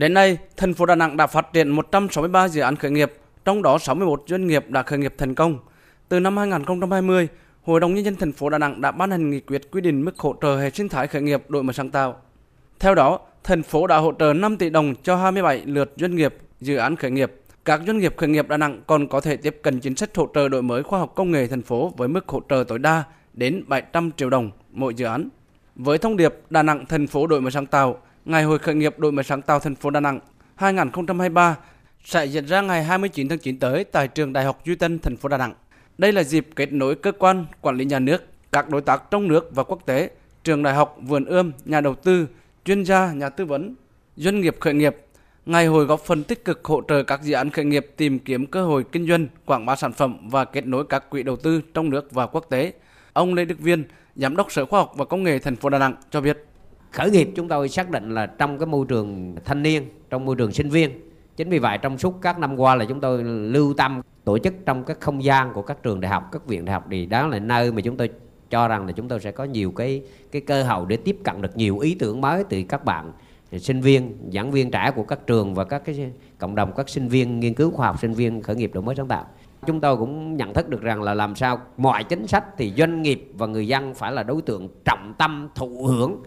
Đến nay, thành phố Đà Nẵng đã phát triển 163 dự án khởi nghiệp, trong đó 61 doanh nghiệp đã khởi nghiệp thành công. Từ năm 2020, Hội đồng Nhân dân thành phố Đà Nẵng đã ban hành nghị quyết quy định mức hỗ trợ hệ sinh thái khởi nghiệp đổi mới sáng tạo. Theo đó, thành phố đã hỗ trợ 5 tỷ đồng cho 27 lượt doanh nghiệp dự án khởi nghiệp. Các doanh nghiệp khởi nghiệp Đà Nẵng còn có thể tiếp cận chính sách hỗ trợ đổi mới khoa học công nghệ thành phố với mức hỗ trợ tối đa đến 700 triệu đồng mỗi dự án. Với thông điệp Đà Nẵng thành phố đổi mới sáng tạo, Ngày hội khởi nghiệp đổi mới sáng tạo thành phố Đà Nẵng 2023 sẽ diễn ra ngày 29 tháng 9 tới tại trường Đại học Duy Tân, thành phố Đà Nẵng. Đây là dịp kết nối cơ quan quản lý nhà nước, các đối tác trong nước và quốc tế, trường đại học, vườn ươm, nhà đầu tư, chuyên gia, nhà tư vấn, doanh nghiệp khởi nghiệp. Ngày hội góp phần tích cực hỗ trợ các dự án khởi nghiệp tìm kiếm cơ hội kinh doanh, quảng bá sản phẩm và kết nối các quỹ đầu tư trong nước và quốc tế. Ông Lê Đức Viên, Giám đốc Sở Khoa học và Công nghệ thành phố Đà Nẵng cho biết khởi nghiệp chúng tôi xác định là trong cái môi trường thanh niên, trong môi trường sinh viên. Chính vì vậy trong suốt các năm qua là chúng tôi lưu tâm, tổ chức trong các không gian của các trường đại học, các viện đại học thì đó là nơi mà chúng tôi cho rằng là chúng tôi sẽ có nhiều cái cái cơ hội để tiếp cận được nhiều ý tưởng mới từ các bạn sinh viên, giảng viên trẻ của các trường và các cái cộng đồng, các sinh viên, nghiên cứu khoa học, sinh viên khởi nghiệp đổi mới sáng tạo. Chúng tôi cũng nhận thức được rằng là làm sao mọi chính sách thì doanh nghiệp và người dân phải là đối tượng trọng tâm, thụ hưởng